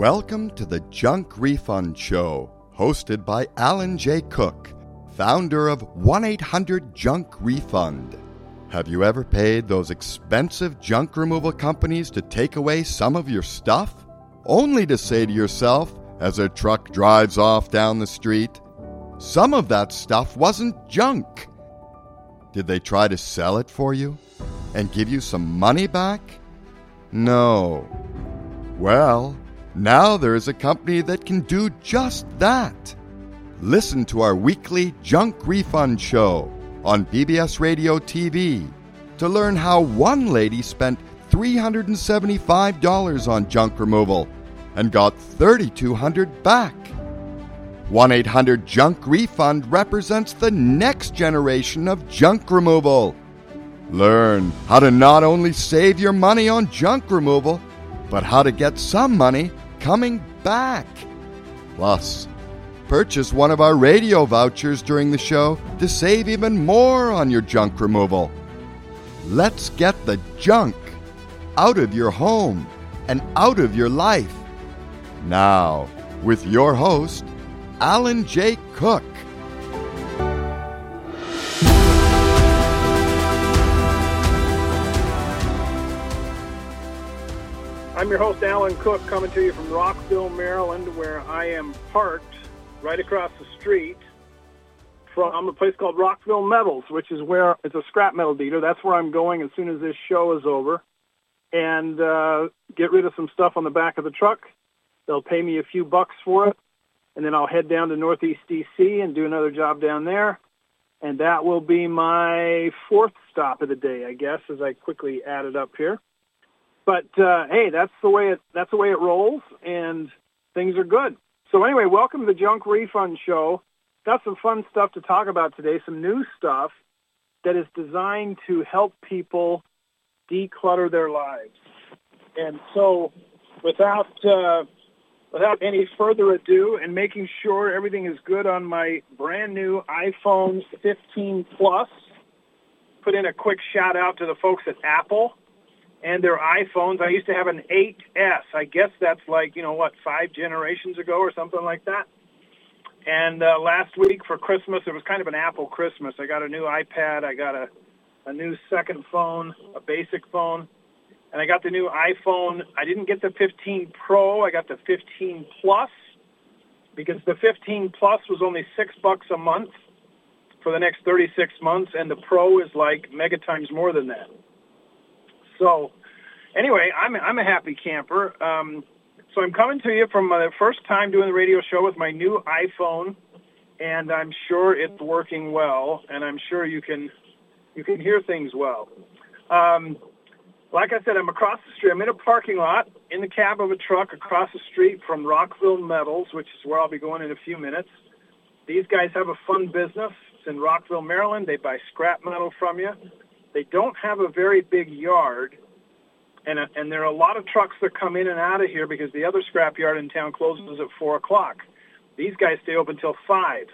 Welcome to the Junk Refund Show, hosted by Alan J. Cook, founder of 1 800 Junk Refund. Have you ever paid those expensive junk removal companies to take away some of your stuff? Only to say to yourself, as a truck drives off down the street, some of that stuff wasn't junk. Did they try to sell it for you and give you some money back? No. Well, now there is a company that can do just that. Listen to our weekly Junk Refund Show on PBS Radio TV to learn how one lady spent $375 on junk removal and got 3,200 back. 1 800 Junk Refund represents the next generation of junk removal. Learn how to not only save your money on junk removal, but how to get some money coming back. Plus, purchase one of our radio vouchers during the show to save even more on your junk removal. Let's get the junk out of your home and out of your life. Now, with your host, Alan J. Cook. I'm your host, Alan Cook, coming to you from Rockville, Maryland, where I am parked right across the street from a place called Rockville Metals, which is where it's a scrap metal dealer. That's where I'm going as soon as this show is over, and uh, get rid of some stuff on the back of the truck. They'll pay me a few bucks for it, and then I'll head down to Northeast DC and do another job down there. And that will be my fourth stop of the day, I guess, as I quickly add it up here. But uh, hey, that's the way it that's the way it rolls, and things are good. So anyway, welcome to the Junk Refund Show. Got some fun stuff to talk about today. Some new stuff that is designed to help people declutter their lives. And so, without uh, without any further ado, and making sure everything is good on my brand new iPhone 15 Plus, put in a quick shout out to the folks at Apple and their iPhones. I used to have an 8S. I guess that's like, you know, what, five generations ago or something like that. And uh, last week for Christmas, it was kind of an Apple Christmas. I got a new iPad. I got a, a new second phone, a basic phone. And I got the new iPhone. I didn't get the 15 Pro. I got the 15 Plus because the 15 Plus was only six bucks a month for the next 36 months, and the Pro is like mega times more than that. So anyway, I'm I'm a happy camper. Um, so I'm coming to you from my first time doing the radio show with my new iPhone, and I'm sure it's working well, and I'm sure you can you can hear things well. Um, like I said, I'm across the street. I'm in a parking lot in the cab of a truck across the street from Rockville Metals, which is where I'll be going in a few minutes. These guys have a fun business. It's in Rockville, Maryland. They buy scrap metal from you. They don't have a very big yard, and a, and there are a lot of trucks that come in and out of here because the other scrap yard in town closes at four o'clock. These guys stay open till five,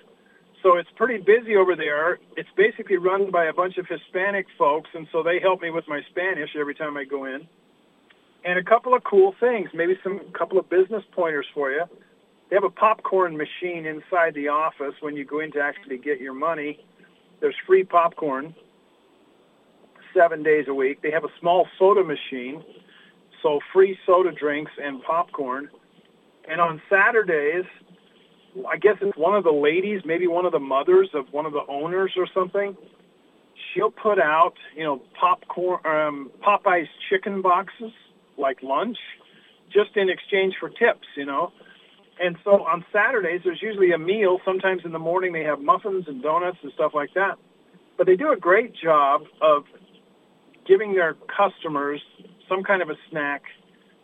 so it's pretty busy over there. It's basically run by a bunch of Hispanic folks, and so they help me with my Spanish every time I go in. And a couple of cool things, maybe some couple of business pointers for you. They have a popcorn machine inside the office when you go in to actually get your money. There's free popcorn seven days a week. They have a small soda machine, so free soda drinks and popcorn. And on Saturdays, I guess it's one of the ladies, maybe one of the mothers of one of the owners or something. She'll put out, you know, popcorn, um, Popeye's chicken boxes like lunch, just in exchange for tips, you know. And so on Saturdays, there's usually a meal. Sometimes in the morning they have muffins and donuts and stuff like that. But they do a great job of giving their customers some kind of a snack,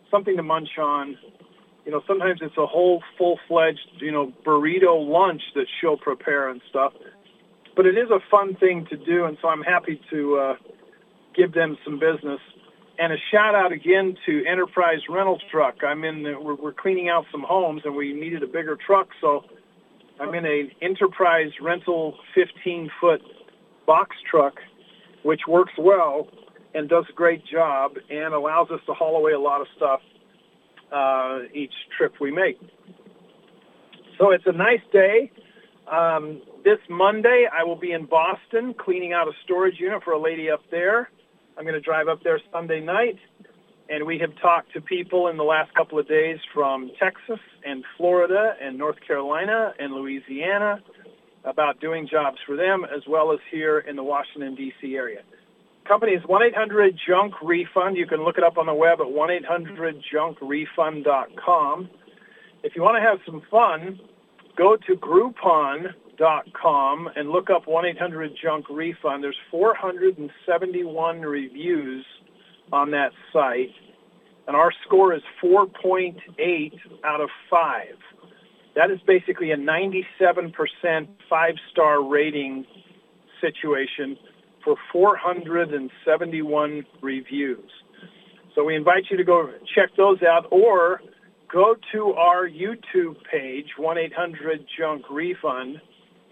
something to munch on. You know, sometimes it's a whole full-fledged, you know, burrito lunch that she'll prepare and stuff. But it is a fun thing to do, and so I'm happy to uh, give them some business. And a shout out again to Enterprise Rental Truck. I'm in. The, we're, we're cleaning out some homes, and we needed a bigger truck, so I'm in an Enterprise Rental 15 foot box truck, which works well and does a great job and allows us to haul away a lot of stuff. uh, each trip we make. So it's a nice day. Um, this Monday, I will be in Boston cleaning out a storage unit for a lady up there. I'm going to drive up there Sunday night. And we have talked to people in the last couple of days from Texas and Florida and North Carolina and Louisiana about doing jobs for them as well as here in the Washington, D.C. area. Company is 1-800-JUNK-REFUND. You can look it up on the web at 1-800-JUNK-REFUND.com. If you want to have some fun, go to Groupon.com and look up 1-800-JUNK-REFUND. There's 471 reviews on that site, and our score is 4.8 out of 5. That is basically a 97% five-star rating situation for 471 reviews. So we invite you to go check those out or go to our YouTube page, 1-800-JUNK-REFUND,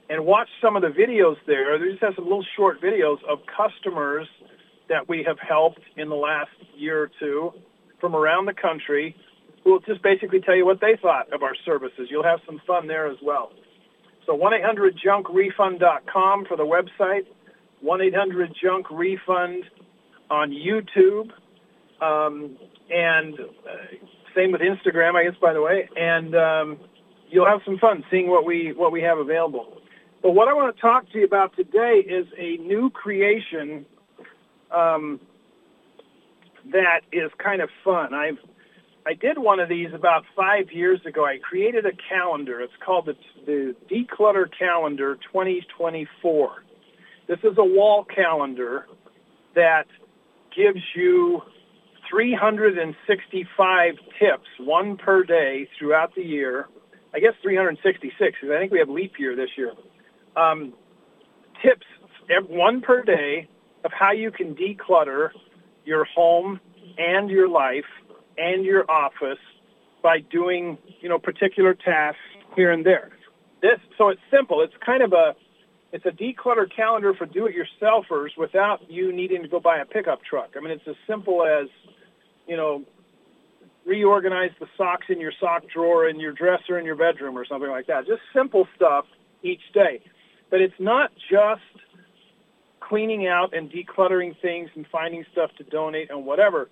and watch some of the videos there. They just have some little short videos of customers that we have helped in the last year or two from around the country who will just basically tell you what they thought of our services. You'll have some fun there as well. So 1-800-JUNK-REFUND.com for the website, 1-800-JUNK-REFUND on YouTube, um, and uh, same with Instagram, I guess, by the way, and um, you'll have some fun seeing what we, what we have available. But what I want to talk to you about today is a new creation um, that is kind of fun. I've I did one of these about five years ago. I created a calendar. It's called the, the Declutter Calendar 2024. This is a wall calendar that gives you 365 tips, one per day throughout the year. I guess 366 because I think we have leap year this year. Um, tips, one per day of how you can declutter your home and your life and your office by doing, you know, particular tasks here and there. This, so it's simple. It's kind of a, it's a declutter calendar for do-it-yourselfers without you needing to go buy a pickup truck. I mean, it's as simple as, you know, reorganize the socks in your sock drawer in your dresser in your bedroom or something like that. Just simple stuff each day. But it's not just cleaning out and decluttering things and finding stuff to donate and whatever.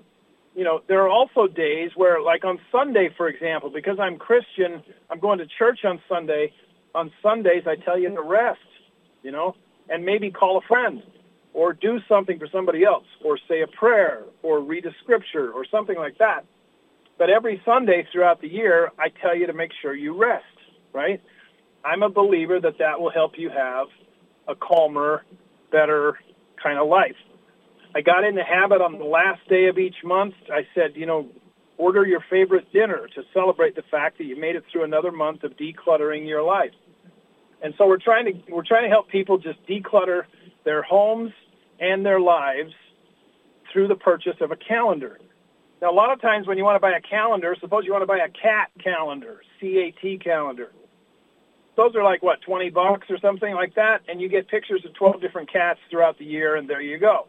You know, there are also days where, like on Sunday, for example, because I'm Christian, I'm going to church on Sunday. On Sundays, I tell you to rest, you know, and maybe call a friend or do something for somebody else or say a prayer or read a scripture or something like that. But every Sunday throughout the year, I tell you to make sure you rest, right? I'm a believer that that will help you have a calmer, better kind of life. I got in the habit on the last day of each month. I said, you know, order your favorite dinner to celebrate the fact that you made it through another month of decluttering your life. And so we're trying to we're trying to help people just declutter their homes and their lives through the purchase of a calendar. Now, a lot of times when you want to buy a calendar, suppose you want to buy a cat calendar, C-A-T calendar. Those are like what 20 bucks or something like that? And you get pictures of 12 different cats throughout the year and there you go.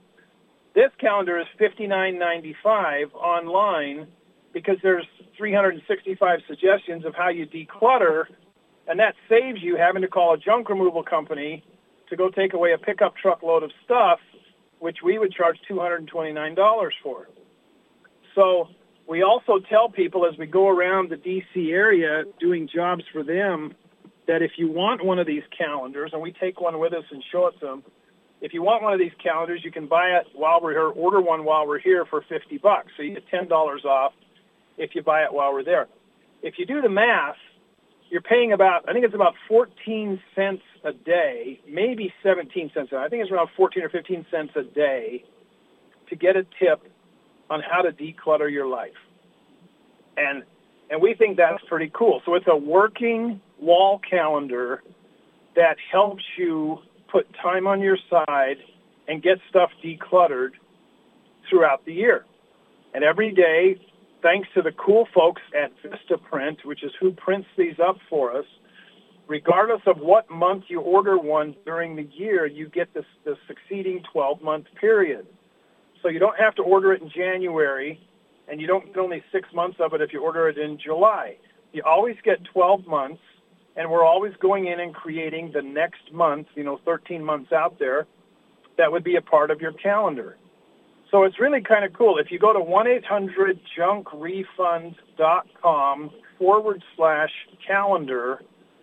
This calendar is 59.95 online because there's 365 suggestions of how you declutter and that saves you having to call a junk removal company to go take away a pickup truckload of stuff which we would charge $229 for so we also tell people as we go around the DC area doing jobs for them that if you want one of these calendars, and we take one with us and show it to them, if you want one of these calendars, you can buy it while we're here, order one while we're here for 50 bucks. So you get $10 off if you buy it while we're there. If you do the math, you're paying about, I think it's about 14 cents a day, maybe 17 cents. I think it's around 14 or 15 cents a day to get a tip on how to declutter your life. And and we think that's pretty cool. So it's a working wall calendar that helps you put time on your side and get stuff decluttered throughout the year. And every day, thanks to the cool folks at Vistaprint, which is who prints these up for us, regardless of what month you order one during the year, you get this, the succeeding 12-month period. So you don't have to order it in January and you don't get only six months of it if you order it in July. You always get 12 months, and we're always going in and creating the next month, you know, 13 months out there, that would be a part of your calendar. So it's really kind of cool. If you go to 1-800-JUNKREFUND.com forward slash calendar,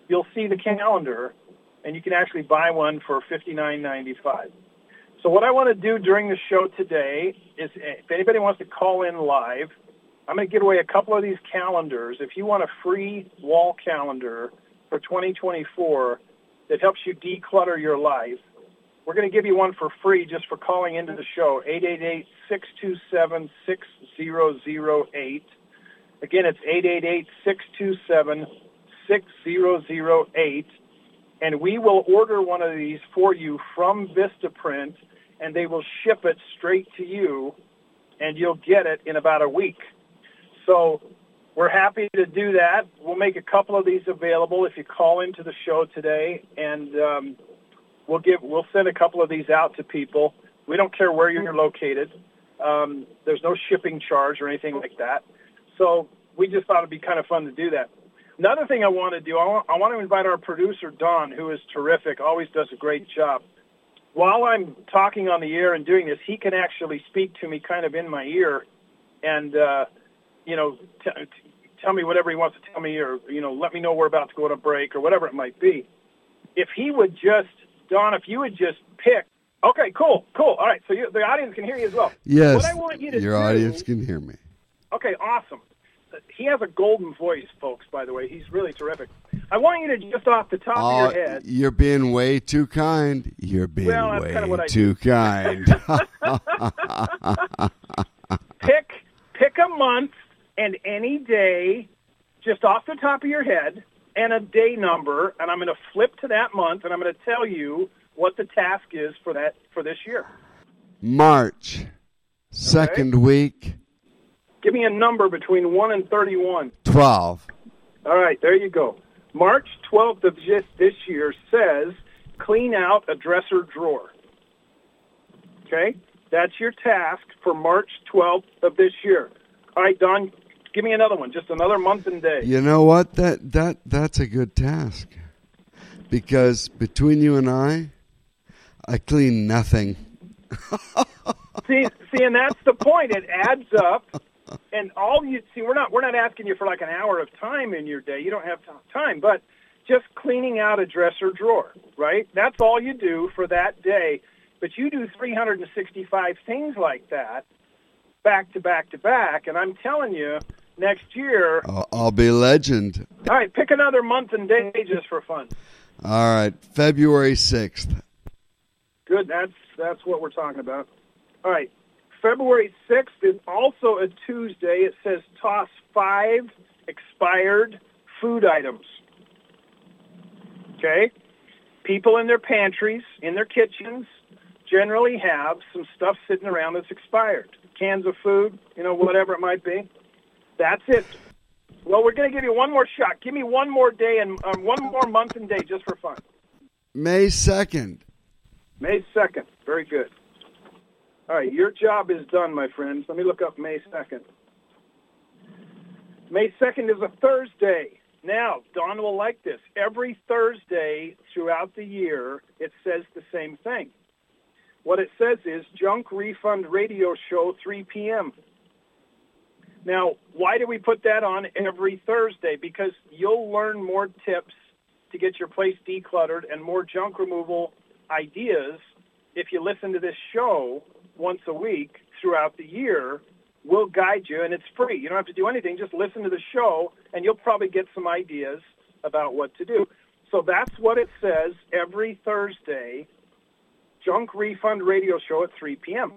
you'll see the calendar, and you can actually buy one for $59.95. So what I want to do during the show today is eh, if anybody wants to call in live, I'm going to give away a couple of these calendars. If you want a free wall calendar for 2024 that helps you declutter your life, we're going to give you one for free just for calling into the show, 888-627-6008. Again, it's 888-627-6008. And we will order one of these for you from Vistaprint, and they will ship it straight to you, and you'll get it in about a week. So we're happy to do that. We'll make a couple of these available if you call into the show today, and um, we'll give we'll send a couple of these out to people. We don't care where you're located. Um, there's no shipping charge or anything like that. So we just thought it'd be kind of fun to do that. Another thing I want to do, I want, I want to invite our producer Don, who is terrific, always does a great job. While I'm talking on the air and doing this, he can actually speak to me kind of in my ear, and uh, you know, t- t- tell me whatever he wants to tell me, or you know, let me know we're about to go to break, or whatever it might be. If he would just Don, if you would just pick. Okay, cool, cool. All right, so you, the audience can hear you as well. Yes, what I want you to your do, audience can hear me. Okay, awesome. He has a golden voice, folks. By the way, he's really terrific. I want you to just off the top Oh, of your head. you're being way too kind. You're being Well, way what I too kind. Pick pick a month and any day, just off the top of your head, and a day number, and I'm going to flip to that month, and I'm going to tell you what the task is for that for this year. March, second week, Give me a number between one and thirty-one. 12. All right, there you go. March 12th of this, this year says clean out a dresser drawer. Okay? That's your task for March 12th of this year. All right, Don, give me another one, just another month and day. You know what? That that that's a good task. Because between you and I, I clean nothing. see, see, and that's the point. It adds up, and all you see, we're not we're not asking you for like an hour of time in your day. You don't have time, but just cleaning out a dresser drawer, right? That's all you do for that day. But you do 365 things like that, back to back to back, and I'm telling you, next year. I'll, I'll be legend. All right, pick another month and day just for fun. All right, February 6th. Good. That's that's what we're talking about. All right. February 6th is also a Tuesday. It says toss five expired food items. Okay? People in their pantries, in their kitchens, generally have some stuff sitting around that's expired. Cans of food, you know, whatever it might be. That's it. Well, we're going to give you one more shot. Give me one more day and um, one more month and day just for fun. May 2nd. May 2nd. Very good. All right, your job is done, my friends. Let me look up May 2nd. May 2nd is a Thursday. Now, Don will like this. Every Thursday throughout the year, it says the same thing. What it says is Junk Refund Radio Show, 3 p.m. Now, why do we put that on every Thursday? Because you'll learn more tips to get your place decluttered and more junk removal ideas if you listen to this show once a week throughout the year. We'll guide you, and it's free. You don't have to do anything. Just listen to the show, and you'll probably get some ideas about what to do. So that's what it says every Thursday, Junk Refund Radio Show at 3 p.m.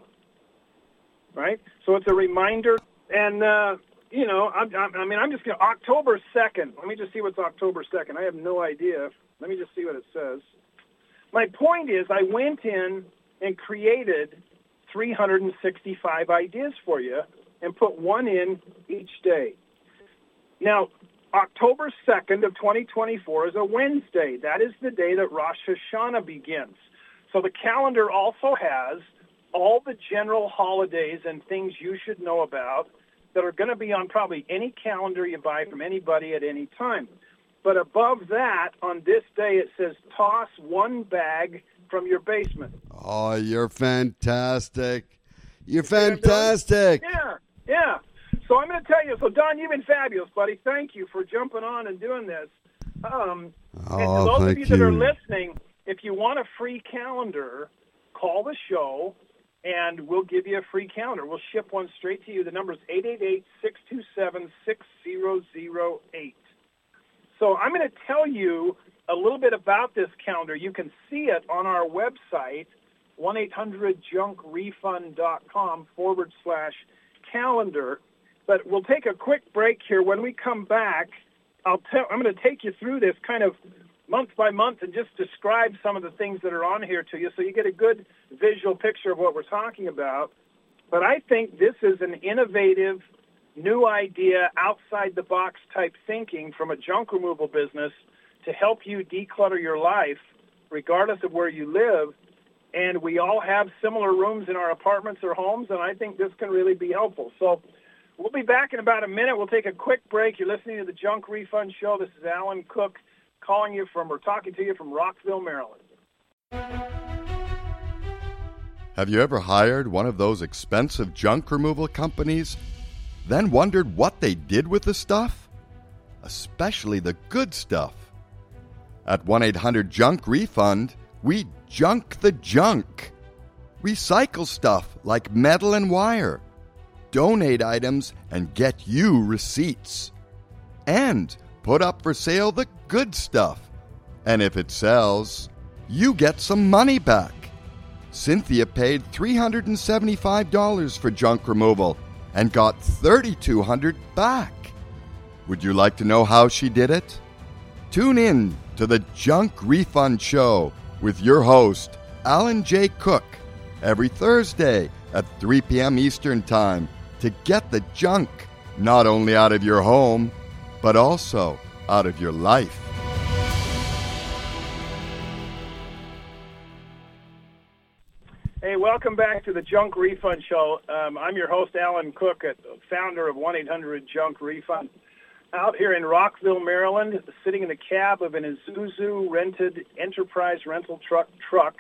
Right? So it's a reminder and uh, you know, I'm, I'm, I mean, I'm just going to October second. Let me just see what's October second. I have no idea. Let me just see what it says. My point is, I went in and created 365 ideas for you and put one in each day. Now, October 2nd of 2024 is a Wednesday. That is the day that Rosh Hashanah begins. So the calendar also has all the general holidays and things you should know about that are going to be on probably any calendar you buy from anybody at any time. But above that, on this day, it says toss one bag from your basement. Oh, you're fantastic. You're fantastic. Yeah, yeah. So I'm going to tell you. So Don, you've been fabulous, buddy. Thank you for jumping on and doing this. Um, oh, and to those of you, that are listening, if you want a free calendar, call the show, and we'll give you a free calendar. We'll ship one straight to you. The number is eight eight eight six two seven six zero zero eight. So I'm going to tell you a little bit about this calendar. You can see it on our website, 1-800-junkrefund.com forward slash calendar. But we'll take a quick break here. When we come back, I'll tell, I'm going to take you through this kind of month by month and just describe some of the things that are on here to you so you get a good visual picture of what we're talking about. But I think this is an innovative, new idea, outside the box type thinking from a junk removal business to help you declutter your life regardless of where you live. And we all have similar rooms in our apartments or homes, and I think this can really be helpful. So we'll be back in about a minute. We'll take a quick break. You're listening to the Junk Refund Show. This is Alan Cook calling you from or talking to you from Rockville, Maryland. Have you ever hired one of those expensive junk removal companies, then wondered what they did with the stuff? Especially the good stuff. At 1 800 Junk Refund, we junk the junk. Recycle stuff like metal and wire. Donate items and get you receipts. And put up for sale the good stuff. And if it sells, you get some money back. Cynthia paid $375 for junk removal and got 3,200 back. Would you like to know how she did it? Tune in to the Junk Refund Show with your host, Alan J. Cook, every Thursday at 3 p.m. Eastern Time to get the junk not only out of your home, but also out of your life. Hey, welcome back to the Junk Refund Show. Um, I'm your host, Alan Cook, founder of 1-800-JUNK-REFUND. Out here in Rockville, Maryland, sitting in the cab of an Isuzu rented enterprise rental truck truck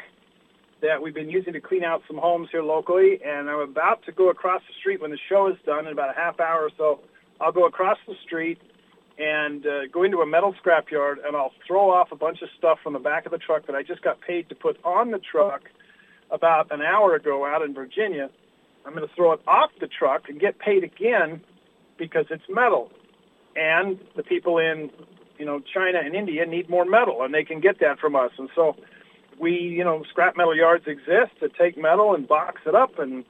that we've been using to clean out some homes here locally. And I'm about to go across the street when the show is done in about a half hour or so. I'll go across the street and uh, go into a metal scrapyard, and I'll throw off a bunch of stuff from the back of the truck that I just got paid to put on the truck about an hour ago out in Virginia. I'm going to throw it off the truck and get paid again because it's metal. And the people in, you know, China and India need more metal, and they can get that from us. And so we, you know, scrap metal yards exist to take metal and box it up and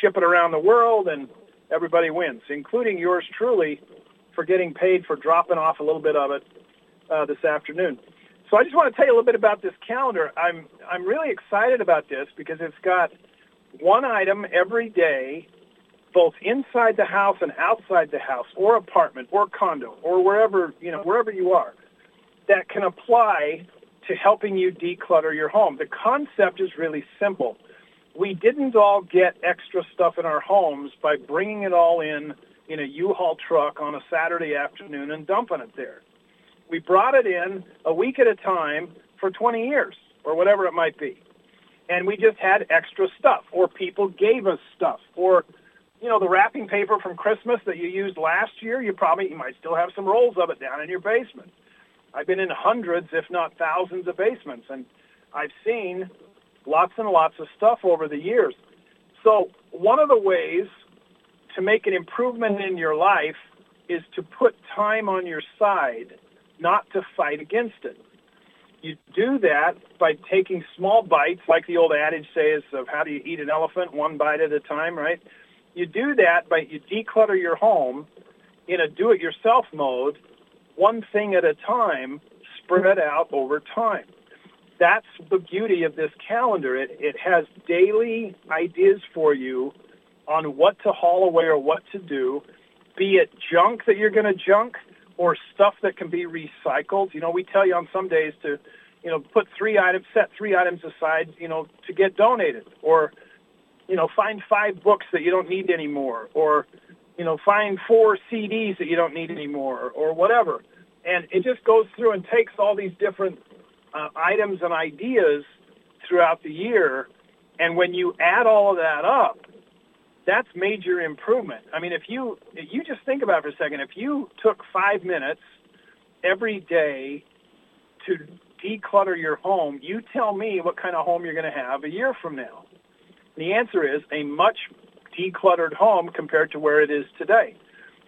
ship it around the world, and everybody wins, including yours truly for getting paid for dropping off a little bit of it uh, this afternoon. So I just want to tell you a little bit about this calendar. I'm I'm really excited about this because it's got one item every day, both inside the house and outside the house, or apartment, or condo, or wherever you know wherever you are, that can apply to helping you declutter your home. The concept is really simple. We didn't all get extra stuff in our homes by bringing it all in in a U-Haul truck on a Saturday afternoon and dumping it there. We brought it in a week at a time for 20 years or whatever it might be. And we just had extra stuff or people gave us stuff or you know the wrapping paper from Christmas that you used last year, you probably you might still have some rolls of it down in your basement. I've been in hundreds if not thousands of basements and I've seen lots and lots of stuff over the years. So one of the ways to make an improvement in your life is to put time on your side not to fight against it. You do that by taking small bites, like the old adage says of how do you eat an elephant, one bite at a time, right? You do that by you declutter your home in a do-it-yourself mode, one thing at a time, spread out over time. That's the beauty of this calendar. It, it has daily ideas for you on what to haul away or what to do, be it junk that you're going to junk, or stuff that can be recycled. You know, we tell you on some days to, you know, put three items, set three items aside, you know, to get donated, or, you know, find five books that you don't need anymore, or, you know, find four CDs that you don't need anymore or whatever. And it just goes through and takes all these different uh, items and ideas throughout the year. And when you add all of that up, that's major improvement. I mean, if you if you just think about it for a second, if you took five minutes every day to declutter your home, you tell me what kind of home you're going to have a year from now. The answer is a much decluttered home compared to where it is today.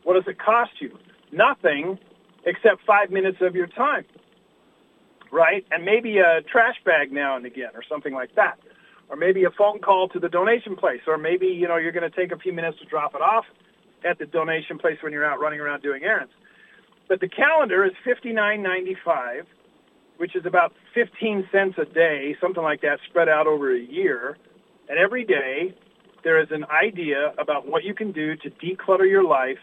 What does it cost you? Nothing except five minutes of your time, right? And maybe a trash bag now and again or something like that. Or maybe a phone call to the donation place. Or maybe, you know, you're going to take a few minutes to drop it off at the donation place when you're out running around doing errands. But the calendar is $59.95, which is about 15 cents a day, something like that, spread out over a year. And every day there is an idea about what you can do to declutter your life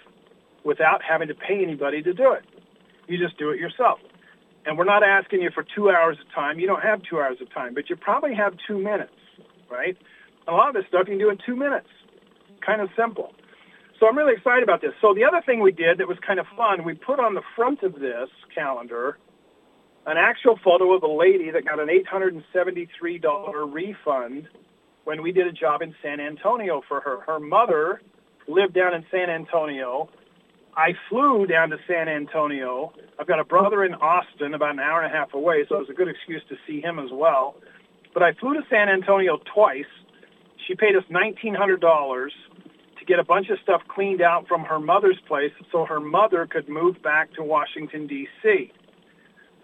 without having to pay anybody to do it. You just do it yourself. And we're not asking you for two hours of time. You don't have two hours of time, but you probably have two minutes, right? A lot of this stuff you can do in two minutes. Kind of simple. So I'm really excited about this. So the other thing we did that was kind of fun, we put on the front of this calendar an actual photo of a lady that got an $873 refund when we did a job in San Antonio for her. Her mother lived down in San Antonio. I flew down to San Antonio. I've got a brother in Austin about an hour and a half away, so it was a good excuse to see him as well. But I flew to San Antonio twice. She paid us $1,900 to get a bunch of stuff cleaned out from her mother's place so her mother could move back to Washington, D.C.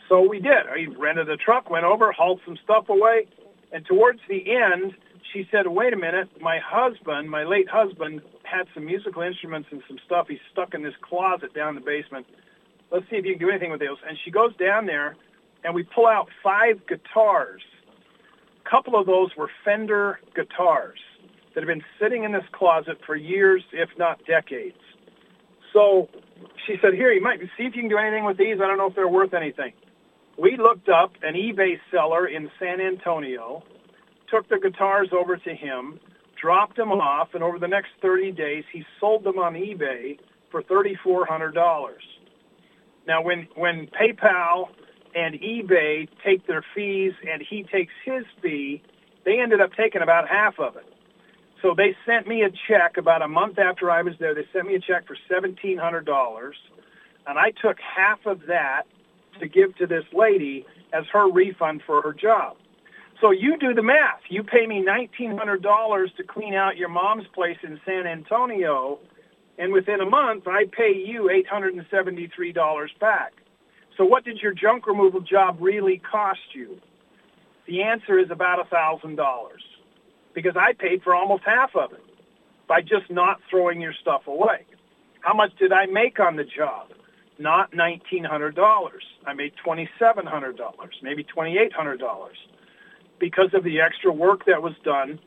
So we did. I rented a truck, went over, hauled some stuff away, and towards the end, she said, wait a minute, my husband, my late husband, had some musical instruments and some stuff he's stuck in this closet down in the basement. Let's see if you can do anything with those. And she goes down there, and we pull out five guitars. Couple of those were Fender guitars that have been sitting in this closet for years, if not decades. So she said, here, you might see if you can do anything with these. I don't know if they're worth anything. We looked up an eBay seller in San Antonio took the guitars over to him, dropped them off, and over the next 30 days, he sold them on eBay for $3,400. Now, when, when PayPal and eBay take their fees and he takes his fee, they ended up taking about half of it. So they sent me a check about a month after I was there. They sent me a check for $1,700, and I took half of that to give to this lady as her refund for her job. So you do the math. You pay me $1,900 to clean out your mom's place in San Antonio, and within a month, I pay you $873 back. So what did your junk removal job really cost you? The answer is about $1,000 because I paid for almost half of it by just not throwing your stuff away. How much did I make on the job? Not $1,900. I made $2,700, maybe $2,800 because of the extra work that was done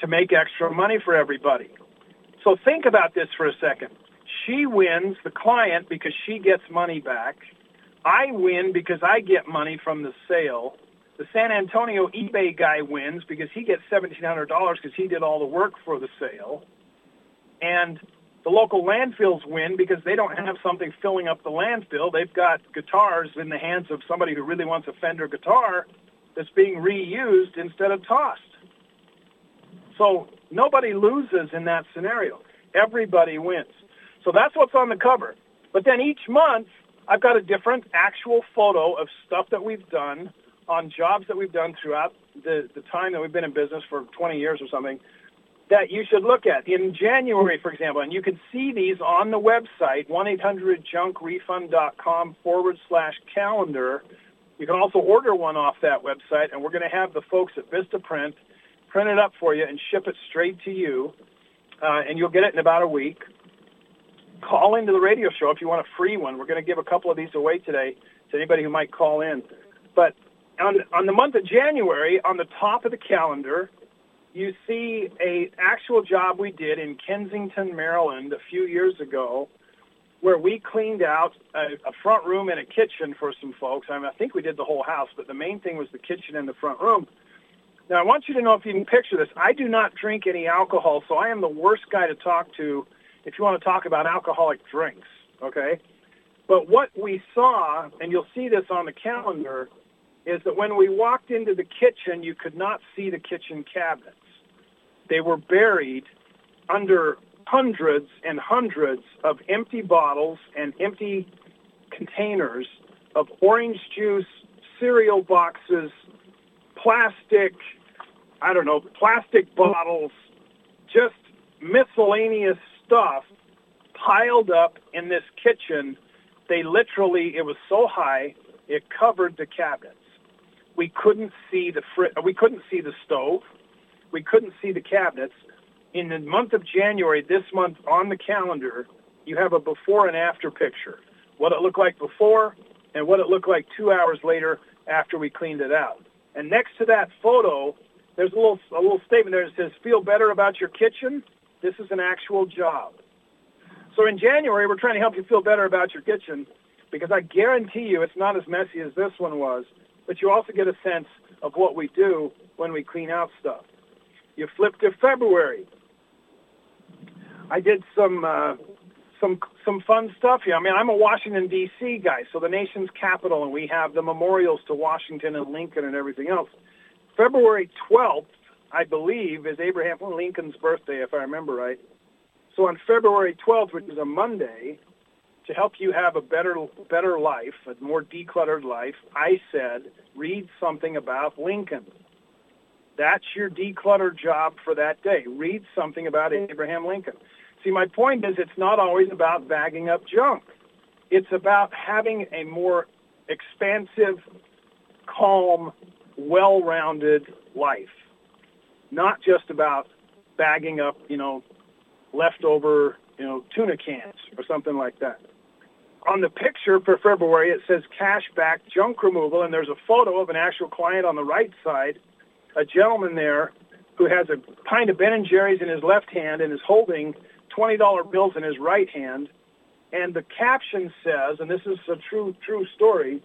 to make extra money for everybody. So think about this for a second. She wins, the client, because she gets money back. I win because I get money from the sale. The San Antonio eBay guy wins because he gets $1,700 because he did all the work for the sale. And the local landfills win because they don't have something filling up the landfill. They've got guitars in the hands of somebody who really wants a Fender guitar that's being reused instead of tossed. So nobody loses in that scenario. Everybody wins. So that's what's on the cover. But then each month, I've got a different actual photo of stuff that we've done on jobs that we've done throughout the, the time that we've been in business for 20 years or something that you should look at. In January, for example, and you can see these on the website, 1-800-JUNKREFUND.com forward slash calendar. You can also order one off that website, and we're going to have the folks at Vistaprint print print it up for you and ship it straight to you, uh, and you'll get it in about a week. Call into the radio show if you want a free one. We're going to give a couple of these away today to anybody who might call in. But on, on the month of January, on the top of the calendar, you see a actual job we did in Kensington, Maryland a few years ago where we cleaned out a, a front room and a kitchen for some folks. I mean, I think we did the whole house, but the main thing was the kitchen and the front room. Now, I want you to know if you can picture this, I do not drink any alcohol, so I am the worst guy to talk to if you want to talk about alcoholic drinks, okay? But what we saw, and you'll see this on the calendar, is that when we walked into the kitchen, you could not see the kitchen cabinets. They were buried under hundreds and hundreds of empty bottles and empty containers of orange juice, cereal boxes, plastic, I don't know, plastic bottles, just miscellaneous stuff piled up in this kitchen. They literally, it was so high, it covered the cabinets. We couldn't see the fr- we couldn't see the stove. We couldn't see the cabinets. In the month of January, this month on the calendar, you have a before and after picture. What it looked like before and what it looked like two hours later after we cleaned it out. And next to that photo, there's a little a little statement there that says, "Feel better about your kitchen." This is an actual job. So in January, we're trying to help you feel better about your kitchen because I guarantee you it's not as messy as this one was, but you also get a sense of what we do when we clean out stuff. You flip to February. I did some uh, some some fun stuff here. I mean, I'm a Washington D.C. guy, so the nation's capital, and we have the memorials to Washington and Lincoln and everything else. February 12th, I believe, is Abraham Lincoln's birthday, if I remember right. So on February 12th, which is a Monday, to help you have a better better life, a more decluttered life, I said read something about Lincoln. That's your declutter job for that day. Read something about Abraham Lincoln. See, my point is it's not always about bagging up junk. It's about having a more expansive, calm, well-rounded life. Not just about bagging up, you know, leftover, you know, tuna cans or something like that. On the picture for February, it says cash back junk removal, and there's a photo of an actual client on the right side, a gentleman there who has a pint of Ben & Jerry's in his left hand and is holding $20 bills in his right hand. And the caption says, and this is a true, true story,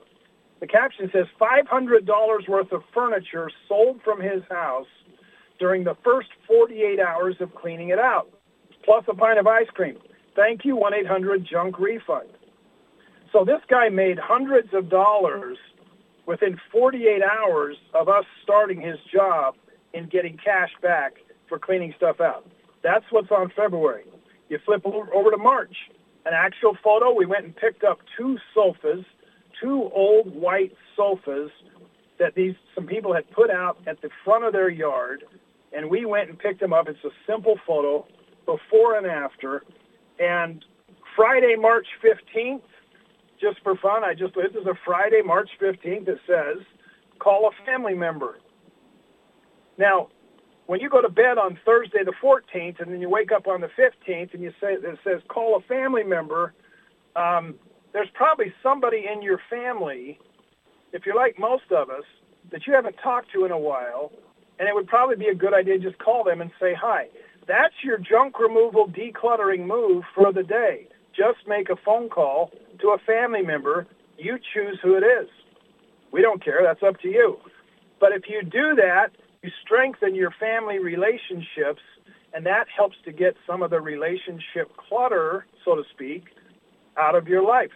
the caption says $500 worth of furniture sold from his house during the first 48 hours of cleaning it out, plus a pint of ice cream. Thank you, 1-800-JUNK-REFUND. So this guy made hundreds of dollars within 48 hours of us starting his job in getting cash back for cleaning stuff out. That's what's on February. You flip over to March, an actual photo. We went and picked up two sofas, two old white sofas that these some people had put out at the front of their yard, and we went and picked them up. It's a simple photo, before and after. And Friday, March 15th, just for fun, I just this is a Friday, March 15th. It says, call a family member. Now, when you go to bed on Thursday the 14th and then you wake up on the 15th and you say it says call a family member, um, there's probably somebody in your family, if you're like most of us, that you haven't talked to in a while, and it would probably be a good idea to just call them and say hi. That's your junk removal decluttering move for the day. Just make a phone call to a family member. You choose who it is. We don't care. That's up to you. But if you do that, you strengthen your family relationships, and that helps to get some of the relationship clutter, so to speak, out of your life.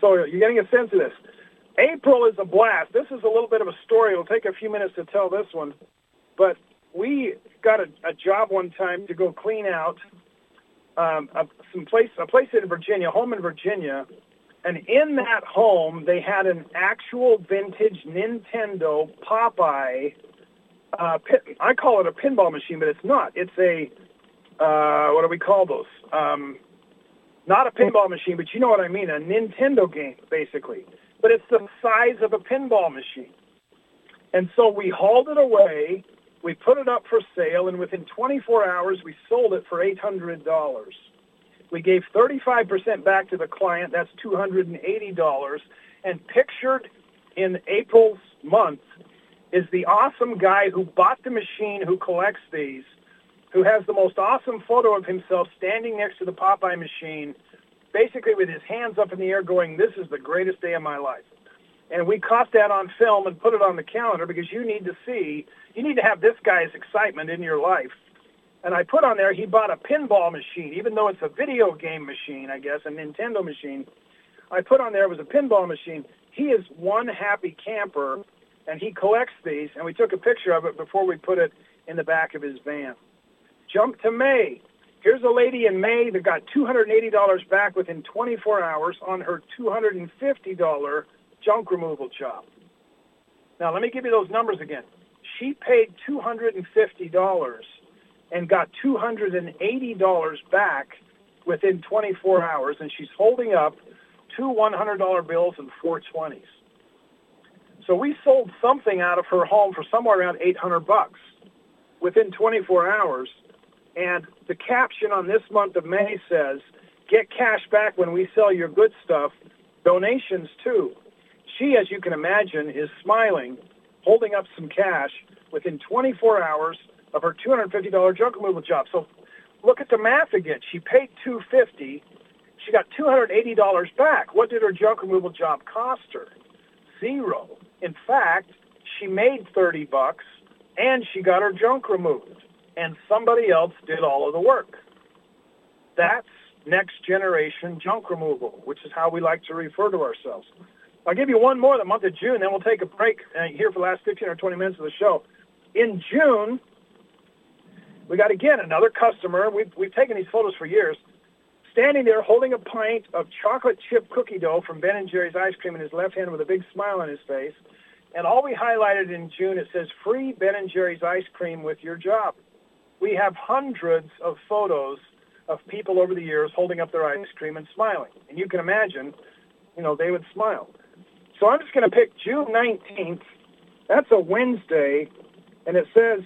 So you're getting a sense of this. April is a blast. This is a little bit of a story. It'll take a few minutes to tell this one. But we got a, a job one time to go clean out um, a, some place, a place in Virginia, home in Virginia, and in that home they had an actual vintage Nintendo Popeye uh, pin, I call it a pinball machine, but it's not. It's a uh, what do we call those? Um, not a pinball machine, but you know what I mean. A Nintendo game, basically. But it's the size of a pinball machine. And so we hauled it away. We put it up for sale, and within 24 hours, we sold it for $800. We gave 35% back to the client. That's $280. And pictured in April's month is the awesome guy who bought the machine who collects these, who has the most awesome photo of himself standing next to the Popeye machine, basically with his hands up in the air going, this is the greatest day of my life. And we caught that on film and put it on the calendar because you need to see, you need to have this guy's excitement in your life And I put on there he bought a pinball machine, even though it's a video game machine, I guess, a Nintendo machine. I put on there it was a pinball machine. He is one happy camper, and he collects these. And we took a picture of it before we put it in the back of his van. Jump to May. Here's a lady in May that got $280 back within 24 hours on her $250 junk removal job. Now, let me give you those numbers again. She paid $250 and got $280 back within 24 hours, and she's holding up two $100 bills and four 20s. So we sold something out of her home for somewhere around 800 bucks within 24 hours. And the caption on this month of May says, get cash back when we sell your good stuff, donations too. She, as you can imagine, is smiling, holding up some cash within 24 hours of her $250 junk removal job. So look at the math again. She paid 250 She got $280 back. What did her junk removal job cost her? Zero. In fact, she made 30 bucks and she got her junk removed and somebody else did all of the work. That's next generation junk removal, which is how we like to refer to ourselves. I'll give you one more the month of June, then we'll take a break uh, here for the last 15 or 20 minutes of the show. In June, we got again another customer. We've, we've taken these photos for years. Standing there holding a pint of chocolate chip cookie dough from Ben and Jerry's ice cream in his left hand with a big smile on his face. And all we highlighted in June, it says free Ben and Jerry's ice cream with your job. We have hundreds of photos of people over the years holding up their ice cream and smiling. And you can imagine, you know, they would smile. So I'm just going to pick June 19th. That's a Wednesday. And it says,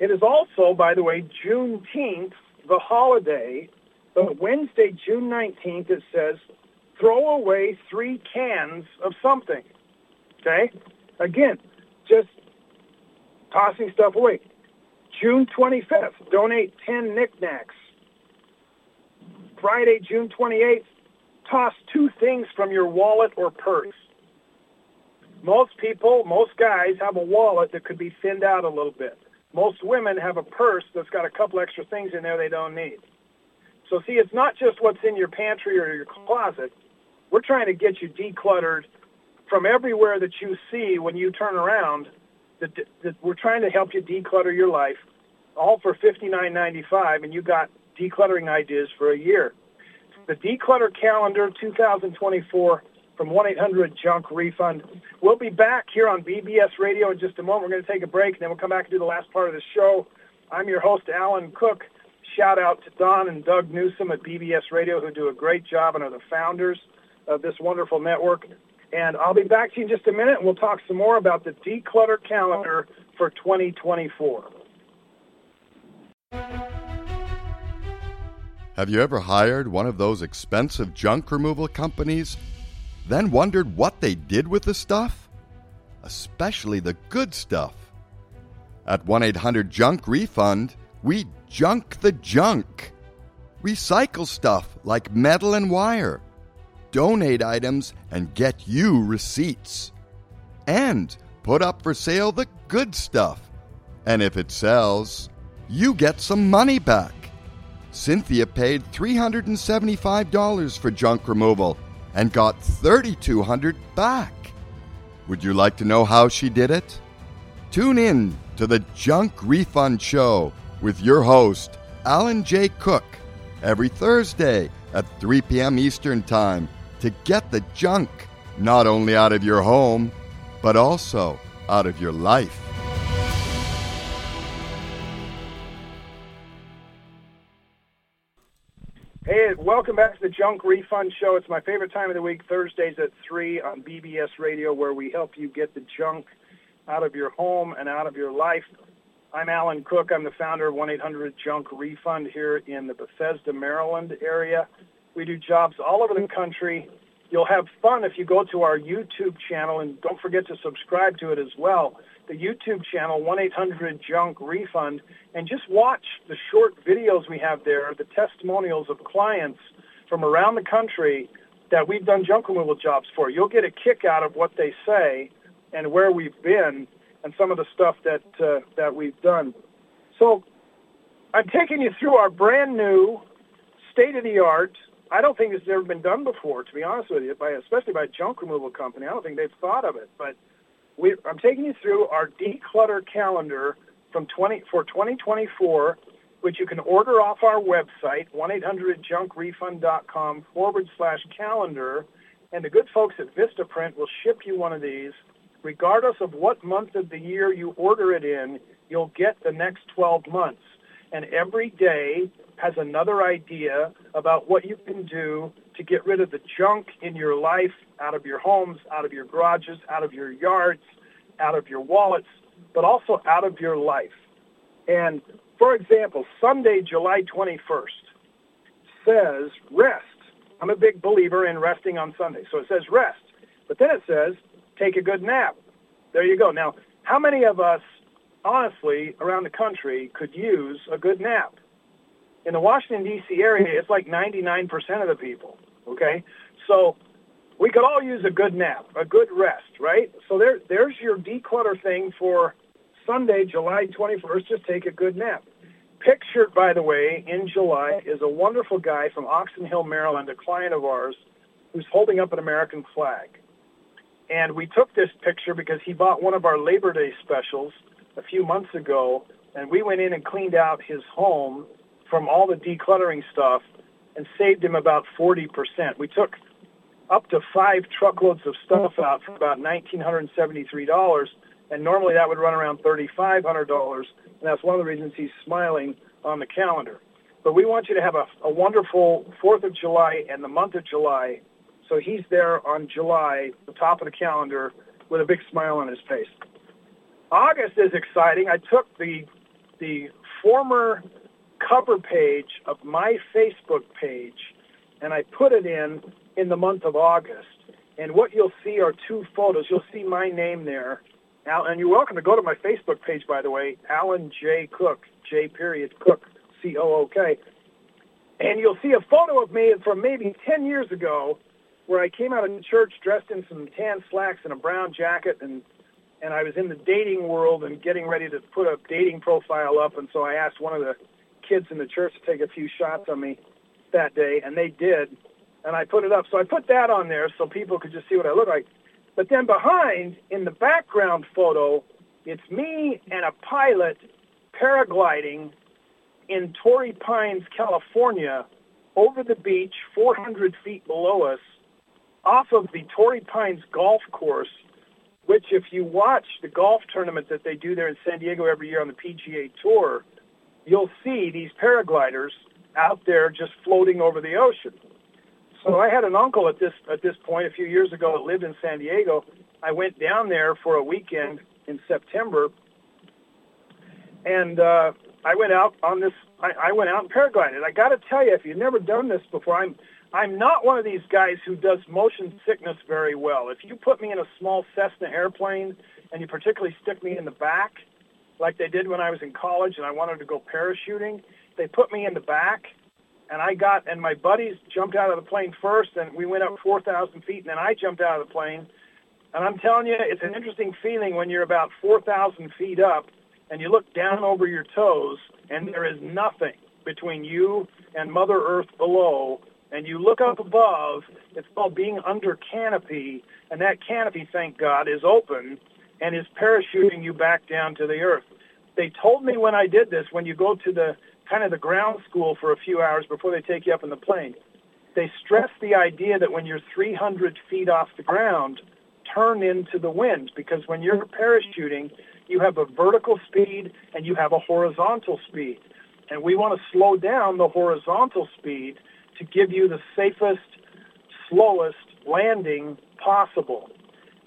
it is also, by the way, Juneteenth, the holiday. But Wednesday, June 19th, it says, throw away three cans of something. Okay? Again, just tossing stuff away. June 25th, donate 10 knickknacks. Friday, June 28th, toss two things from your wallet or purse. Most people, most guys have a wallet that could be thinned out a little bit. Most women have a purse that's got a couple extra things in there they don't need. So see, it's not just what's in your pantry or your closet. We're trying to get you decluttered from everywhere that you see when you turn around. That, that we're trying to help you declutter your life, all for $59.95, and you got decluttering ideas for a year. The Declutter Calendar 2024 from 1-800-JUNK Refund. We'll be back here on BBS Radio in just a moment. We're going to take a break, and then we'll come back and do the last part of the show. I'm your host, Alan Cook. Shout out to Don and Doug Newsom at BBS Radio, who do a great job and are the founders of this wonderful network. And I'll be back to you in just a minute, and we'll talk some more about the declutter calendar for 2024. Have you ever hired one of those expensive junk removal companies then wondered what they did with the stuff? Especially the good stuff. At 1 800 Junk Refund, we junk the junk. Recycle stuff like metal and wire. Donate items and get you receipts. And put up for sale the good stuff. And if it sells, you get some money back. Cynthia paid $375 for junk removal and got 3200 back. Would you like to know how she did it? Tune in to the Junk Refund Show with your host, Alan J. Cook, every Thursday at 3 p.m. Eastern Time to get the junk not only out of your home, but also out of your life. Hey, welcome back to the Junk Refund Show. It's my favorite time of the week, Thursdays at 3 on BBS Radio, where we help you get the junk out of your home and out of your life. I'm Alan Cook. I'm the founder of 1-800-JUNK Refund here in the Bethesda, Maryland area. We do jobs all over the country. You'll have fun if you go to our YouTube channel, and don't forget to subscribe to it as well the YouTube channel, 1-800-JUNK-REFUND, and just watch the short videos we have there, the testimonials of clients from around the country that we've done junk removal jobs for. You'll get a kick out of what they say and where we've been and some of the stuff that uh, that we've done. So I'm taking you through our brand new, state-of-the-art. I don't think this has ever been done before, to be honest with you, by especially by a junk removal company. I don't think they've thought of it, but we, I'm taking you through our declutter calendar from 20 for 2024, which you can order off our website, 1-800-junkrefund.com forward slash calendar. And the good folks at Vistaprint will ship you one of these. Regardless of what month of the year you order it in, you'll get the next 12 months. And every day has another idea about what you can do to get rid of the junk in your life, out of your homes, out of your garages, out of your yards, out of your wallets, but also out of your life. And for example, Sunday, July 21st says rest. I'm a big believer in resting on Sunday. So it says rest. But then it says take a good nap. There you go. Now, how many of us, honestly, around the country could use a good nap? In the Washington, D.C. area, it's like 99% of the people, okay? So we could all use a good nap, a good rest, right? So there, there's your declutter thing for Sunday, July 21st. Just take a good nap. Pictured, by the way, in July is a wonderful guy from Oxon Hill, Maryland, a client of ours, who's holding up an American flag. And we took this picture because he bought one of our Labor Day specials a few months ago, and we went in and cleaned out his home from all the decluttering stuff and saved him about 40%. We took up to five truckloads of stuff out for about $1,973, and normally that would run around $3,500, and that's one of the reasons he's smiling on the calendar. But we want you to have a, a wonderful 4th of July and the month of July so he's there on July, the top of the calendar, with a big smile on his face. August is exciting. I took the the former cover page of my Facebook page and I put it in in the month of August. And what you'll see are two photos. You'll see my name there. Al, and you're welcome to go to my Facebook page, by the way, Alan J. Cook, J. Period Cook, C-O-O-K. And you'll see a photo of me from maybe 10 years ago where I came out of church dressed in some tan slacks and a brown jacket and and I was in the dating world and getting ready to put a dating profile up and so I asked one of the kids in the church to take a few shots on me that day and they did and I put it up. So I put that on there so people could just see what I look like. But then behind in the background photo, it's me and a pilot paragliding in Torrey Pines, California, over the beach 400 feet below us off of the Torrey Pines golf course, which if you watch the golf tournament that they do there in San Diego every year on the PGA Tour, you'll see these paragliders out there just floating over the ocean. So I had an uncle at this at this point a few years ago that lived in San Diego. I went down there for a weekend in September, and uh, I went out on this. I, I went out and paraglided. I got to tell you, if you've never done this before, I'm I'm not one of these guys who does motion sickness very well. If you put me in a small Cessna airplane and you particularly stick me in the back, like they did when I was in college and I wanted to go parachuting, they put me in the back and I got, and my buddies jumped out of the plane first and we went up 4,000 feet and then I jumped out of the plane. And I'm telling you, it's an interesting feeling when you're about 4,000 feet up and you look down over your toes and there is nothing between you and Mother Earth below and you look up above, it's called being under canopy, and that canopy, thank God, is open and is parachuting you back down to the earth. They told me when I did this, when you go to the kind of the ground school for a few hours before they take you up in the plane, they stress the idea that when you're 300 feet off the ground, turn into the wind because when you're parachuting, you have a vertical speed and you have a horizontal speed. And we want to slow down the horizontal speed to give you the safest, slowest landing possible.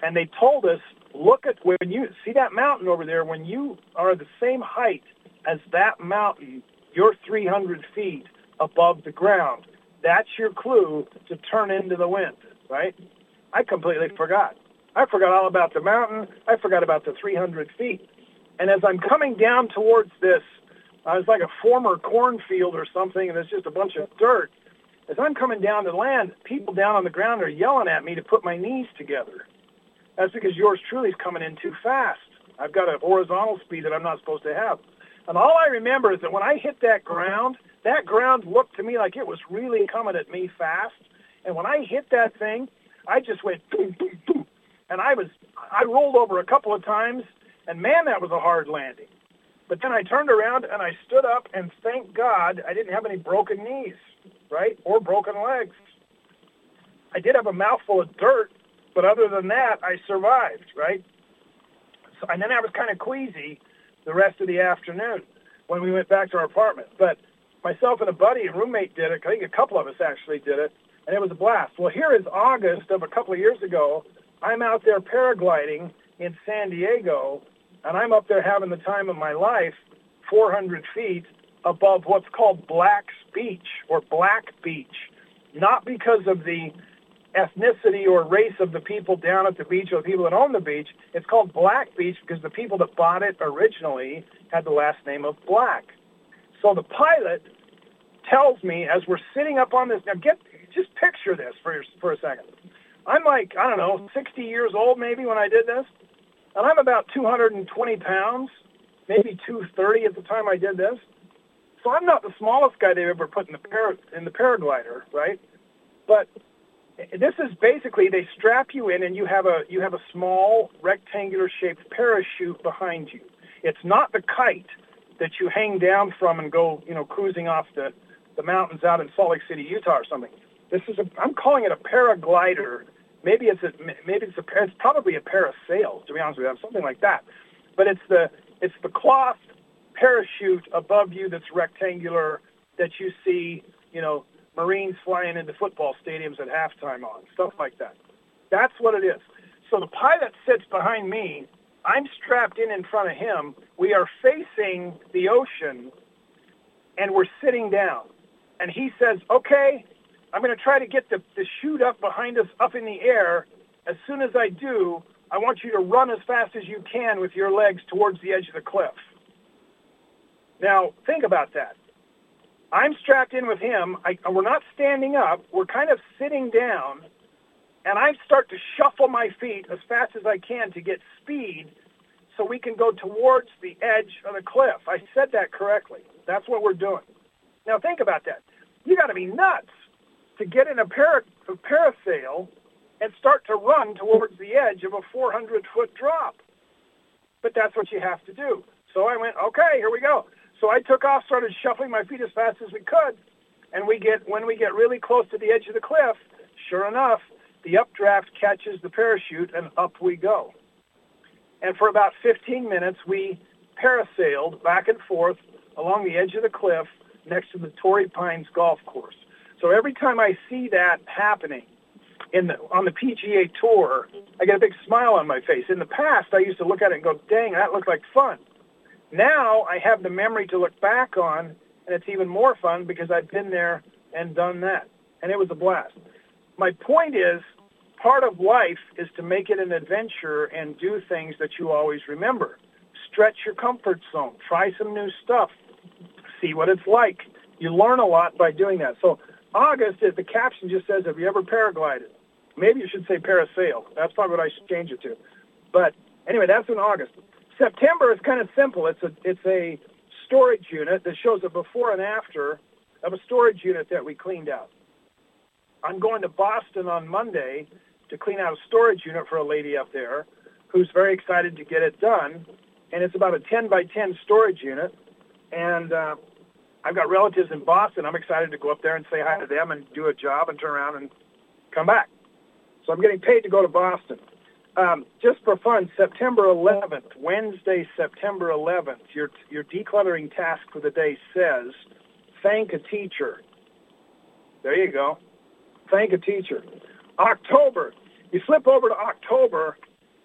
And they told us, look at when you see that mountain over there, when you are the same height as that mountain, you're 300 feet above the ground. That's your clue to turn into the wind, right? I completely forgot. I forgot all about the mountain. I forgot about the 300 feet. And as I'm coming down towards this, uh, it's like a former cornfield or something, and it's just a bunch of dirt. As I'm coming down to land, people down on the ground are yelling at me to put my knees together. That's because yours truly is coming in too fast. I've got a horizontal speed that I'm not supposed to have. And all I remember is that when I hit that ground, that ground looked to me like it was really coming at me fast. And when I hit that thing, I just went boom, boom, boom. And I was, I rolled over a couple of times, and man, that was a hard landing. But then I turned around and I stood up, and thank God I didn't have any broken knees, right, or broken legs. I did have a mouthful of dirt, but other than that, I survived, right? So, and then I was kind of queasy the rest of the afternoon when we went back to our apartment. But myself and a buddy and roommate did it. I think a couple of us actually did it, and it was a blast. Well, here is August of a couple of years ago. I'm out there paragliding in San Diego, and I'm up there having the time of my life, 400 feet above what's called Black's Beach or Black Beach, not because of the ethnicity or race of the people down at the beach or the people that own the beach. It's called Black Beach because the people that bought it originally had the last name of Black. So the pilot tells me as we're sitting up on this, now get, just picture this for, for a second. I'm like, I don't know, 60 years old maybe when I did this, and I'm about 220 pounds, maybe 230 at the time I did this. So I'm not the smallest guy they've ever put in the, para, in the paraglider, right? But this is basically they strap you in and you have a you have a small rectangular shaped parachute behind you. It's not the kite that you hang down from and go, you know, cruising off the, the mountains out in Salt Lake City, Utah or something. This is a I'm calling it a paraglider. Maybe it's a maybe it's a it's probably a parasail to be honest with you, something like that. But it's the it's the cloth parachute above you that's rectangular that you see, you know, Marines flying into football stadiums at halftime on, stuff like that. That's what it is. So the pilot sits behind me. I'm strapped in in front of him. We are facing the ocean, and we're sitting down. And he says, okay, I'm going to try to get the, the chute up behind us up in the air. As soon as I do, I want you to run as fast as you can with your legs towards the edge of the cliff. Now, think about that. I'm strapped in with him. I, we're not standing up. We're kind of sitting down, and I start to shuffle my feet as fast as I can to get speed so we can go towards the edge of the cliff. I said that correctly. That's what we're doing. Now think about that. You got to be nuts to get in a, para, a parasail and start to run towards the edge of a 400-foot drop. But that's what you have to do. So I went, okay, here we go. So I took off, started shuffling my feet as fast as we could, and we get when we get really close to the edge of the cliff, sure enough, the updraft catches the parachute and up we go. And for about 15 minutes, we parasailed back and forth along the edge of the cliff next to the Torrey Pines golf course. So every time I see that happening in the, on the PGA Tour, I get a big smile on my face. In the past, I used to look at it and go, dang, that looked like fun. Now I have the memory to look back on, and it's even more fun because I've been there and done that, and it was a blast. My point is, part of life is to make it an adventure and do things that you always remember. Stretch your comfort zone. Try some new stuff. See what it's like. You learn a lot by doing that. So August, the caption just says, have you ever paraglided? Maybe you should say parasail. That's probably what I should change it to. But anyway, that's in August. September is kind of simple. It's a it's a storage unit that shows a before and after of a storage unit that we cleaned out. I'm going to Boston on Monday to clean out a storage unit for a lady up there who's very excited to get it done. And it's about a 10 by 10 storage unit. And uh, I've got relatives in Boston. I'm excited to go up there and say hi to them and do a job and turn around and come back. So I'm getting paid to go to Boston. Um, just for fun, September 11th, Wednesday, September 11th, your, your decluttering task for the day says, thank a teacher. There you go. Thank a teacher. October, you flip over to October,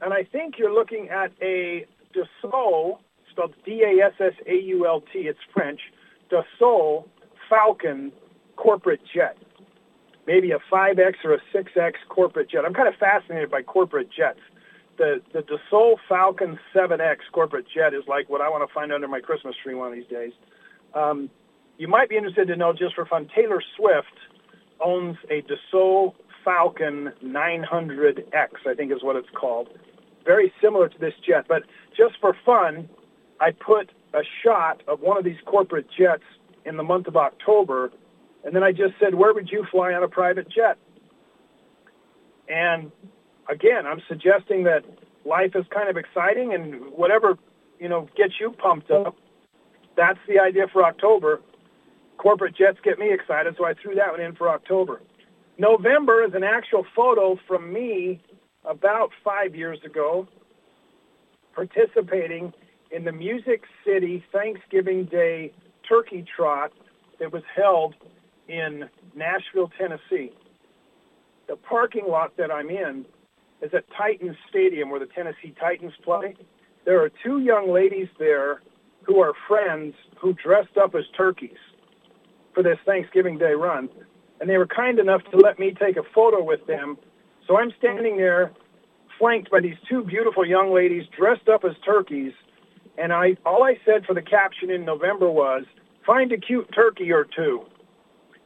and I think you're looking at a Dassault, spelled D-A-S-S-A-U-L-T, it's French, Dassault Falcon corporate jet maybe a 5X or a 6X corporate jet. I'm kind of fascinated by corporate jets. The, the Dassault Falcon 7X corporate jet is like what I want to find under my Christmas tree one of these days. Um, you might be interested to know, just for fun, Taylor Swift owns a Dassault Falcon 900X, I think is what it's called. Very similar to this jet. But just for fun, I put a shot of one of these corporate jets in the month of October, and then I just said, where would you fly on a private jet? And again, I'm suggesting that life is kind of exciting and whatever, you know, gets you pumped up, that's the idea for October. Corporate jets get me excited, so I threw that one in for October. November is an actual photo from me about five years ago participating in the Music City Thanksgiving Day Turkey Trot that was held in Nashville, Tennessee. The parking lot that I'm in is at Titans Stadium where the Tennessee Titans play. There are two young ladies there who are friends who dressed up as turkeys for this Thanksgiving Day run. And they were kind enough to let me take a photo with them. So I'm standing there flanked by these two beautiful young ladies dressed up as turkeys. And I, all I said for the caption in November was, find a cute turkey or two.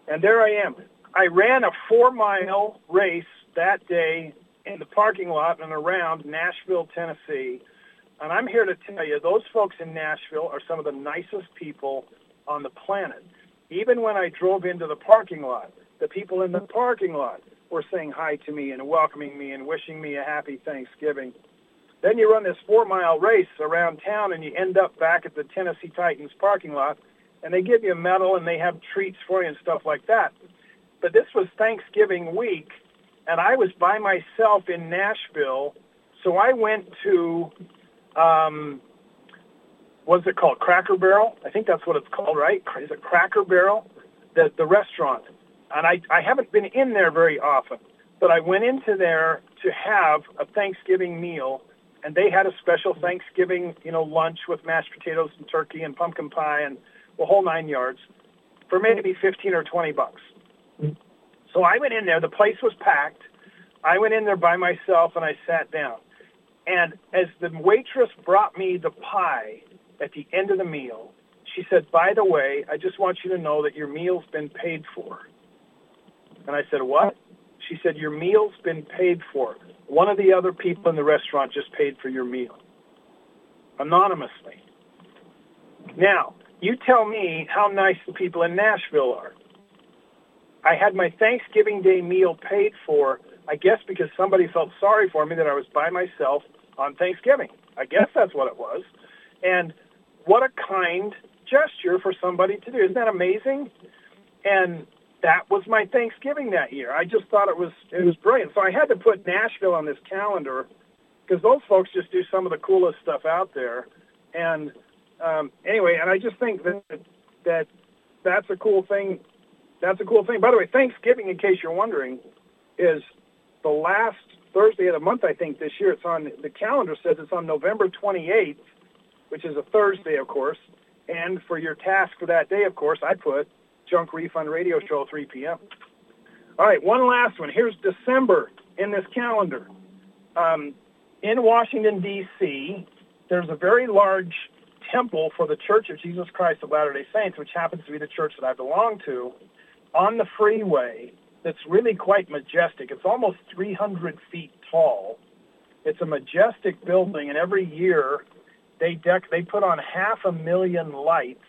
And there I am. I ran a four-mile race that day in the parking lot and around Nashville, Tennessee. And I'm here to tell you, those folks in Nashville are some of the nicest people on the planet. Even when I drove into the parking lot, the people in the parking lot were saying hi to me and welcoming me and wishing me a happy Thanksgiving. Then you run this four-mile race around town and you end up back at the Tennessee Titans parking lot and they give you a medal and they have treats for you and stuff like that. But this was Thanksgiving week and I was by myself in Nashville, so I went to, um, what's it called, Cracker Barrel? I think that's what it's called, right? Is it Cracker Barrel? The, the restaurant and I, I haven't been in there very often, but I went into there to have a Thanksgiving meal, and they had a special Thanksgiving, you know, lunch with mashed potatoes and turkey and pumpkin pie and the whole nine yards for maybe 15 or 20 bucks. So I went in there. The place was packed. I went in there by myself, and I sat down. And as the waitress brought me the pie at the end of the meal, she said, by the way, I just want you to know that your meal's been paid for. And I said, what? She said, your meal's been paid for. One of the other people in the restaurant just paid for your meal. Anonymously. Now, you tell me how nice the people in Nashville are. I had my Thanksgiving Day meal paid for, I guess because somebody felt sorry for me that I was by myself on Thanksgiving. I guess that's what it was. And what a kind gesture for somebody to do. Isn't that amazing? And that was my Thanksgiving that year. I just thought it was it was brilliant. So I had to put Nashville on this calendar because those folks just do some of the coolest stuff out there. And um, anyway, and I just think that that that's a cool thing. That's a cool thing. By the way, Thanksgiving, in case you're wondering, is the last Thursday of the month. I think this year it's on the calendar says it's on November 28th, which is a Thursday, of course. And for your task for that day, of course, I put Junk Refund Radio Show, 3 p.m. All right, one last one. Here's December in this calendar. Um, in Washington, D.C., there's a very large temple for the Church of Jesus Christ of Latter-day Saints, which happens to be the church that I belong to, on the freeway that's really quite majestic. It's almost 300 feet tall. It's a majestic building, and every year they deck they put on half a million lights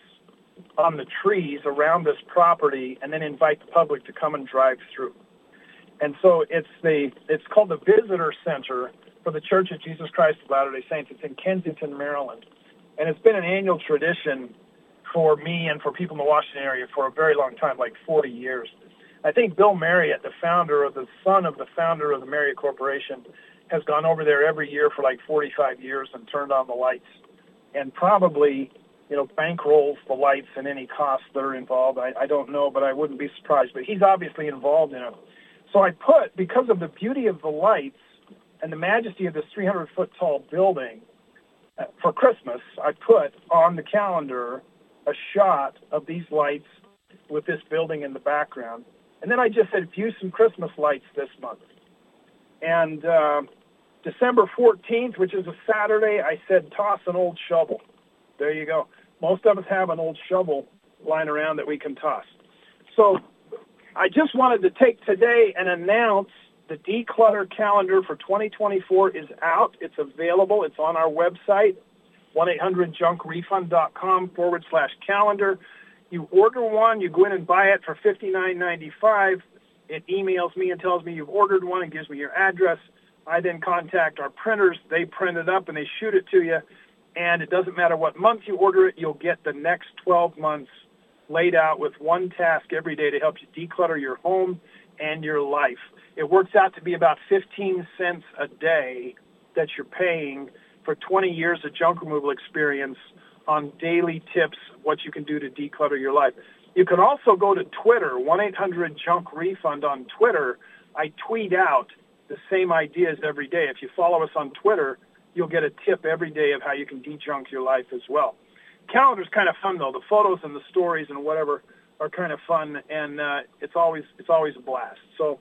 on the trees around this property and then invite the public to come and drive through. And so it's the it's called the Visitor Center for the Church of Jesus Christ of Latter-day Saints. It's in Kensington, Maryland. And it's been an annual tradition for me and for people in the Washington area for a very long time, like 40 years. I think Bill Marriott, the founder of the son of the founder of the Marriott Corporation, has gone over there every year for like 45 years and turned on the lights. And probably you know, bankrolls the lights and any costs that are involved. I, I don't know, but I wouldn't be surprised. But he's obviously involved in it. So I put, because of the beauty of the lights and the majesty of this 300-foot tall building, for Christmas, I put on the calendar a shot of these lights with this building in the background. And then I just said, view some Christmas lights this month. And uh, December 14th, which is a Saturday, I said, toss an old shovel. There you go most of us have an old shovel lying around that we can toss. So I just wanted to take today and announce the declutter calendar for 2024 is out. It's available. It's on our website. 1-800-junkrefund.com forward slash calendar. You order one, you go in and buy it for $59.95. It emails me and tells me you've ordered one and gives me your address. I then contact our printers. They print it up and they shoot it to you. And it doesn't matter what month you order it, you'll get the next 12 months laid out with one task every day to help you declutter your home and your life. It works out to be about 15 cents a day that you're paying for 20 years of junk removal experience on daily tips, what you can do to declutter your life. You can also go to Twitter, 1-800-JUNK-REFUND on Twitter. I tweet out the same ideas every day. If you follow us on Twitter, you'll get a tip every day of how you can de-junk your life as well. Calendar's kind of fun though. The photos and the stories and whatever are kind of fun, and uh, it's always it's always a blast. So,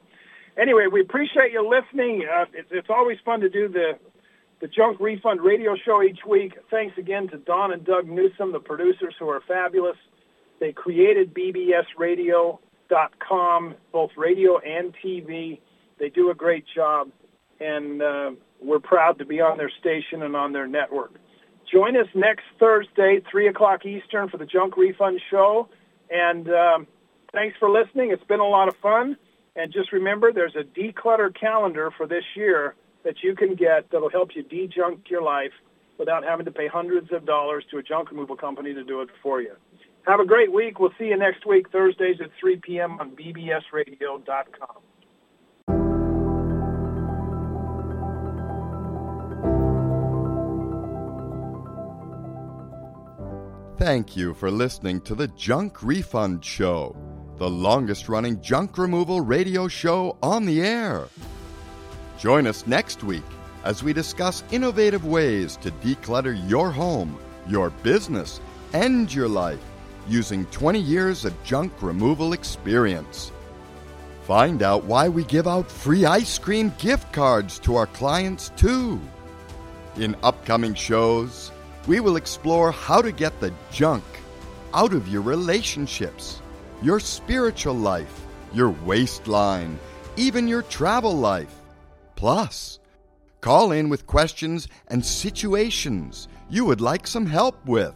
anyway, we appreciate you listening. Uh, it's, it's always fun to do the the Junk Refund radio show each week. Thanks again to Don and Doug Newsom, the producers who are fabulous. They created bbsradio.com, both radio and TV. They do a great job, and uh, we're proud to be on their station and on their network. Join us next Thursday, 3 o'clock Eastern, for the Junk Refund Show. And um, thanks for listening. It's been a lot of fun. And just remember, there's a declutter calendar for this year that you can get that'll help you de-junk your life without having to pay hundreds of dollars to a junk removal company to do it for you. Have a great week. We'll see you next week, Thursdays at 3 p.m. on bbsradio.com. Thank you for listening to the Junk Refund Show, the longest running junk removal radio show on the air. Join us next week as we discuss innovative ways to declutter your home, your business, and your life using 20 years of junk removal experience. Find out why we give out free ice cream gift cards to our clients, too. In upcoming shows, we will explore how to get the junk out of your relationships, your spiritual life, your waistline, even your travel life. Plus, call in with questions and situations you would like some help with.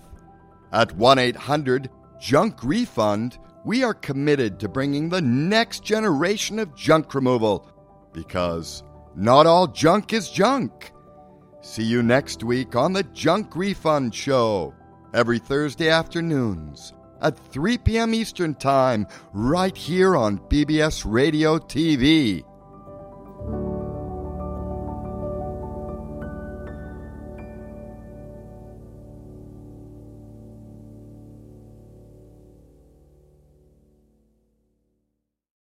At 1 800 Junk Refund, we are committed to bringing the next generation of junk removal because not all junk is junk. See you next week on the Junk Refund Show, every Thursday afternoons at 3 p.m. Eastern Time, right here on BBS Radio TV.